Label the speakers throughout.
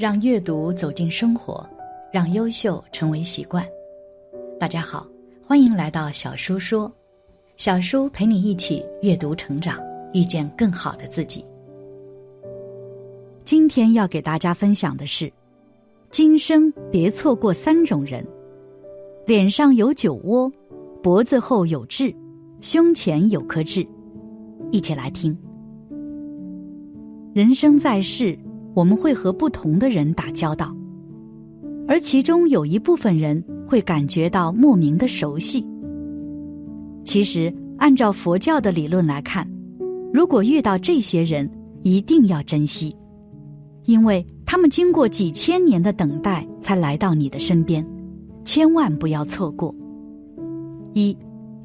Speaker 1: 让阅读走进生活，让优秀成为习惯。大家好，欢迎来到小叔说，小叔陪你一起阅读成长，遇见更好的自己。今天要给大家分享的是：今生别错过三种人，脸上有酒窝，脖子后有痣，胸前有颗痣。一起来听。人生在世。我们会和不同的人打交道，而其中有一部分人会感觉到莫名的熟悉。其实，按照佛教的理论来看，如果遇到这些人，一定要珍惜，因为他们经过几千年的等待才来到你的身边，千万不要错过。一，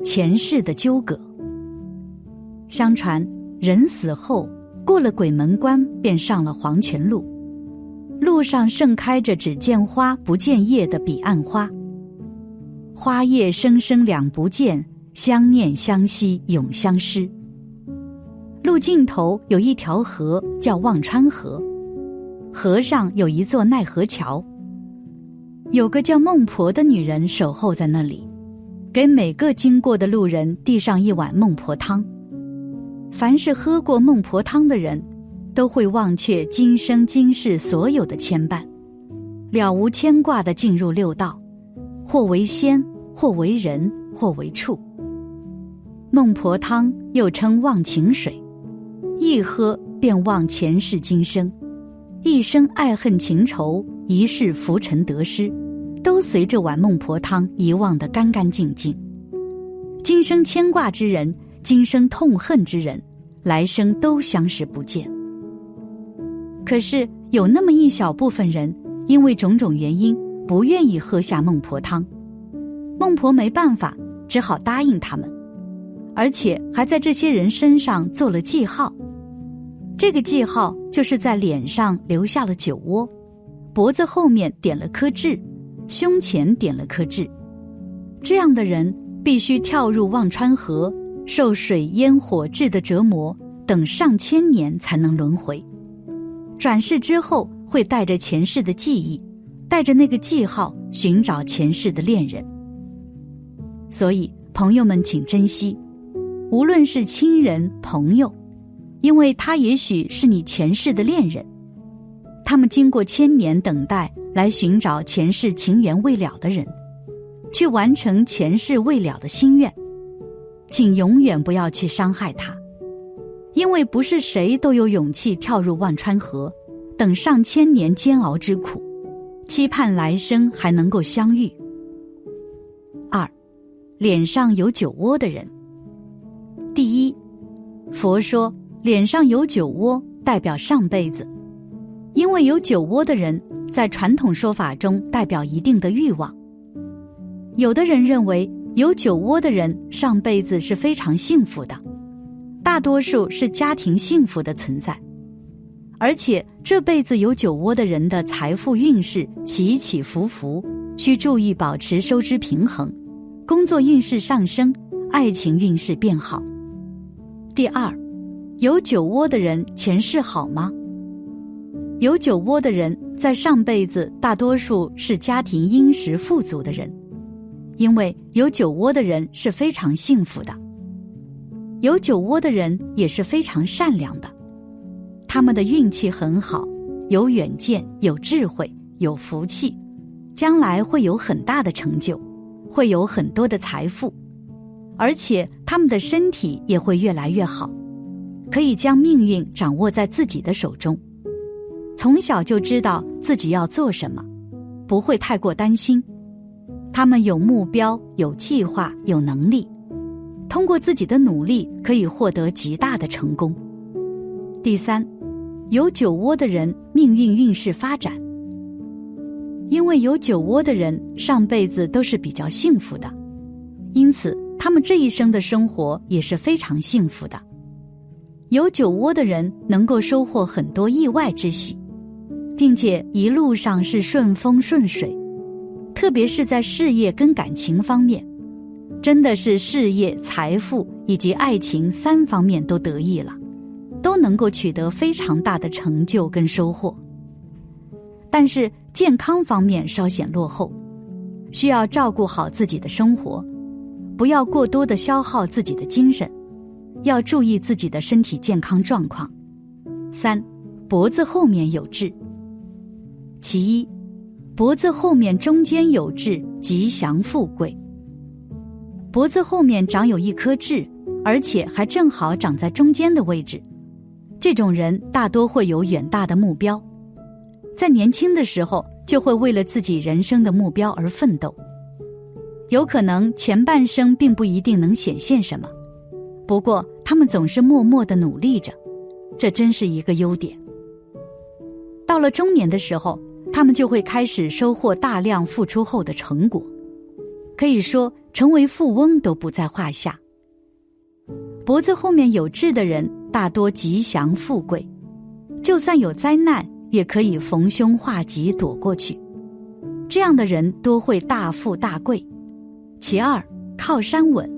Speaker 1: 前世的纠葛。相传，人死后。过了鬼门关，便上了黄泉路。路上盛开着只见花不见叶的彼岸花，花叶生生两不见，相念相惜永相失。路尽头有一条河，叫忘川河，河上有一座奈何桥。有个叫孟婆的女人守候在那里，给每个经过的路人递上一碗孟婆汤。凡是喝过孟婆汤的人，都会忘却今生今世所有的牵绊，了无牵挂的进入六道，或为仙，或为人，或为畜。孟婆汤又称忘情水，一喝便忘前世今生，一生爱恨情仇，一世浮沉得失，都随这碗孟婆汤遗忘得干干净净。今生牵挂之人。今生痛恨之人，来生都相识不见。可是有那么一小部分人，因为种种原因，不愿意喝下孟婆汤。孟婆没办法，只好答应他们，而且还在这些人身上做了记号。这个记号就是在脸上留下了酒窝，脖子后面点了颗痣，胸前点了颗痣。这样的人必须跳入忘川河。受水烟火炙的折磨，等上千年才能轮回。转世之后，会带着前世的记忆，带着那个记号寻找前世的恋人。所以，朋友们请珍惜，无论是亲人朋友，因为他也许是你前世的恋人，他们经过千年等待来寻找前世情缘未了的人，去完成前世未了的心愿。请永远不要去伤害他，因为不是谁都有勇气跳入忘川河，等上千年煎熬之苦，期盼来生还能够相遇。二，脸上有酒窝的人。第一，佛说脸上有酒窝代表上辈子，因为有酒窝的人在传统说法中代表一定的欲望。有的人认为。有酒窝的人上辈子是非常幸福的，大多数是家庭幸福的存在，而且这辈子有酒窝的人的财富运势起起伏伏，需注意保持收支平衡，工作运势上升，爱情运势变好。第二，有酒窝的人前世好吗？有酒窝的人在上辈子大多数是家庭殷实富足的人。因为有酒窝的人是非常幸福的，有酒窝的人也是非常善良的，他们的运气很好，有远见，有智慧，有福气，将来会有很大的成就，会有很多的财富，而且他们的身体也会越来越好，可以将命运掌握在自己的手中，从小就知道自己要做什么，不会太过担心。他们有目标、有计划、有能力，通过自己的努力可以获得极大的成功。第三，有酒窝的人命运运势发展，因为有酒窝的人上辈子都是比较幸福的，因此他们这一生的生活也是非常幸福的。有酒窝的人能够收获很多意外之喜，并且一路上是顺风顺水。特别是在事业跟感情方面，真的是事业、财富以及爱情三方面都得意了，都能够取得非常大的成就跟收获。但是健康方面稍显落后，需要照顾好自己的生活，不要过多的消耗自己的精神，要注意自己的身体健康状况。三，脖子后面有痣。其一，脖子后面中间有痣，吉祥富贵。脖子后面长有一颗痣，而且还正好长在中间的位置，这种人大多会有远大的目标。在年轻的时候，就会为了自己人生的目标而奋斗。有可能前半生并不一定能显现什么，不过他们总是默默的努力着，这真是一个优点。到了中年的时候，他们就会开始收获大量付出后的成果，可以说成为富翁都不在话下。脖子后面有痣的人，大多吉祥富贵，就算有灾难。也可以逢凶化吉躲过去，这样的人多会大富大贵。其二，靠山稳，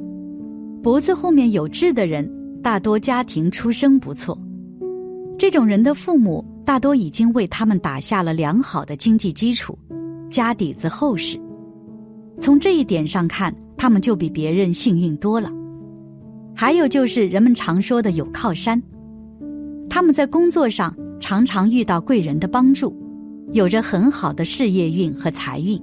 Speaker 1: 脖子后面有痣的人，大多家庭出身不错，这种人的父母大多已经为他们打下了良好的经济基础，家底子厚实。从这一点上看，他们就比别人幸运多了。还有就是人们常说的有靠山，他们在工作上。常常遇到贵人的帮助，有着很好的事业运和财运。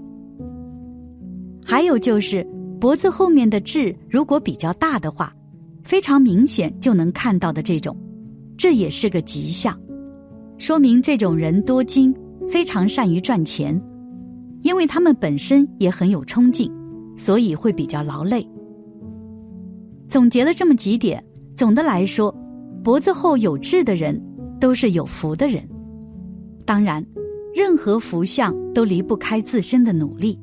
Speaker 1: 还有就是脖子后面的痣，如果比较大的话，非常明显就能看到的这种，这也是个吉象，说明这种人多金，非常善于赚钱，因为他们本身也很有冲劲，所以会比较劳累。总结了这么几点，总的来说，脖子后有痣的人。都是有福的人，当然，任何福相都离不开自身的努力。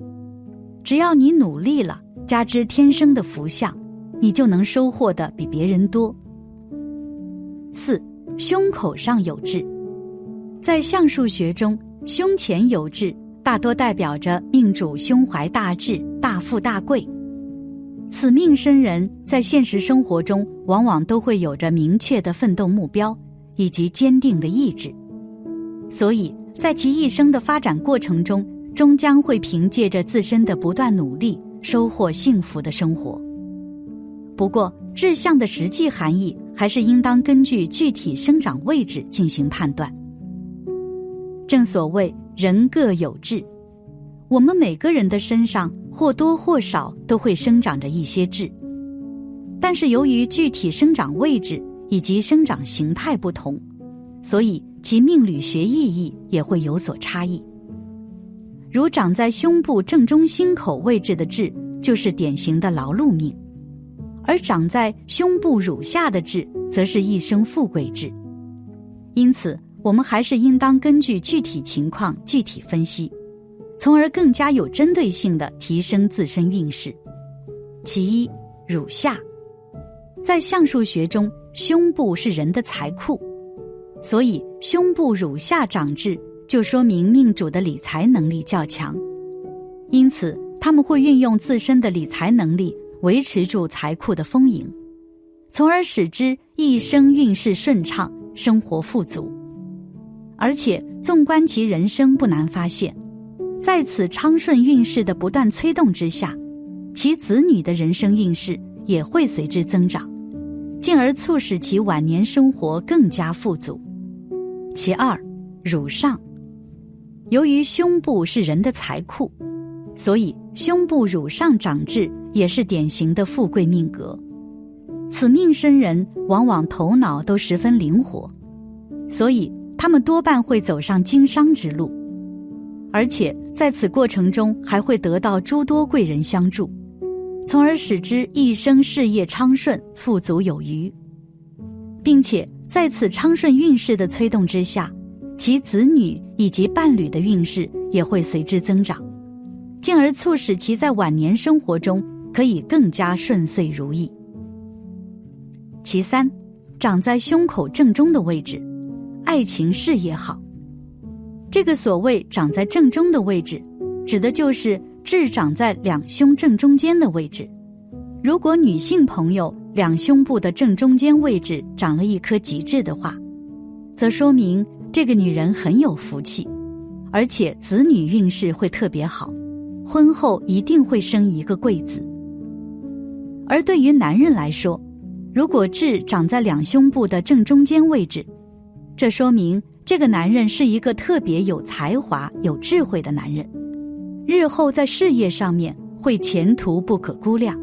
Speaker 1: 只要你努力了，加之天生的福相，你就能收获的比别人多。四，胸口上有痣，在相术学中，胸前有痣大多代表着命主胸怀大志、大富大贵。此命生人在现实生活中，往往都会有着明确的奋斗目标。以及坚定的意志，所以在其一生的发展过程中，终将会凭借着自身的不断努力，收获幸福的生活。不过，志向的实际含义还是应当根据具体生长位置进行判断。正所谓人各有志，我们每个人的身上或多或少都会生长着一些痣，但是由于具体生长位置。以及生长形态不同，所以其命理学意义也会有所差异。如长在胸部正中心口位置的痣，就是典型的劳碌命；而长在胸部乳下的痣，则是一生富贵痣。因此，我们还是应当根据具体情况具体分析，从而更加有针对性的提升自身运势。其一，乳下，在相术学中。胸部是人的财库，所以胸部乳下长痣，就说明命主的理财能力较强。因此，他们会运用自身的理财能力维持住财库的丰盈，从而使之一生运势顺畅，生活富足。而且，纵观其人生，不难发现，在此昌顺运势的不断催动之下，其子女的人生运势也会随之增长。进而促使其晚年生活更加富足。其二，乳上，由于胸部是人的财库，所以胸部乳上长痣也是典型的富贵命格。此命生人往往头脑都十分灵活，所以他们多半会走上经商之路，而且在此过程中还会得到诸多贵人相助。从而使之一生事业昌顺、富足有余，并且在此昌顺运势的催动之下，其子女以及伴侣的运势也会随之增长，进而促使其在晚年生活中可以更加顺遂如意。其三，长在胸口正中的位置，爱情事业好。这个所谓长在正中的位置，指的就是。痣长在两胸正中间的位置，如果女性朋友两胸部的正中间位置长了一颗吉痣的话，则说明这个女人很有福气，而且子女运势会特别好，婚后一定会生一个贵子。而对于男人来说，如果痣长在两胸部的正中间位置，这说明这个男人是一个特别有才华、有智慧的男人，日后在事业上面会前途不可估量，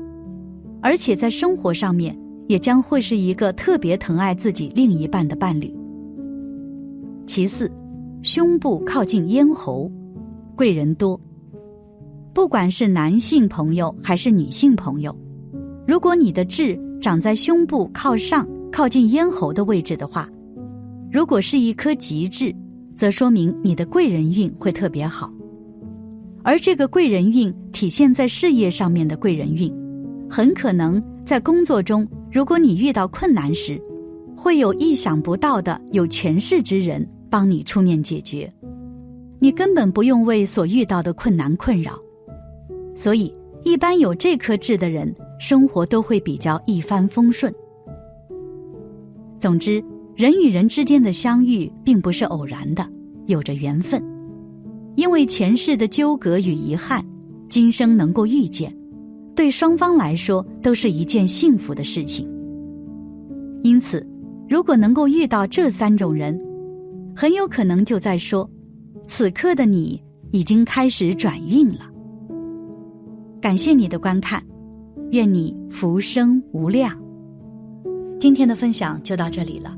Speaker 1: 而且在生活上面也将会是一个特别疼爱自己另一半的伴侣。其次，胸部靠近咽喉，贵人多。不管是男性朋友还是女性朋友，如果你的痣长在胸部靠上、靠近咽喉的位置的话，如果是一颗吉痣，则说明你的贵人运会特别好。而这个贵人运体现在事业上面的贵人运，很可能在工作中，如果你遇到困难时，会有意想不到的有权势之人。帮你出面解决，你根本不用为所遇到的困难困扰，所以一般有这颗痣的人，生活都会比较一帆风顺。总之，人与人之间的相遇并不是偶然的，有着缘分，因为前世的纠葛与遗憾，今生能够遇见，对双方来说都是一件幸福的事情。因此，如果能够遇到这三种人，很有可能就在说，此刻的你已经开始转运了。感谢你的观看，愿你福生无量。今天的分享就到这里了，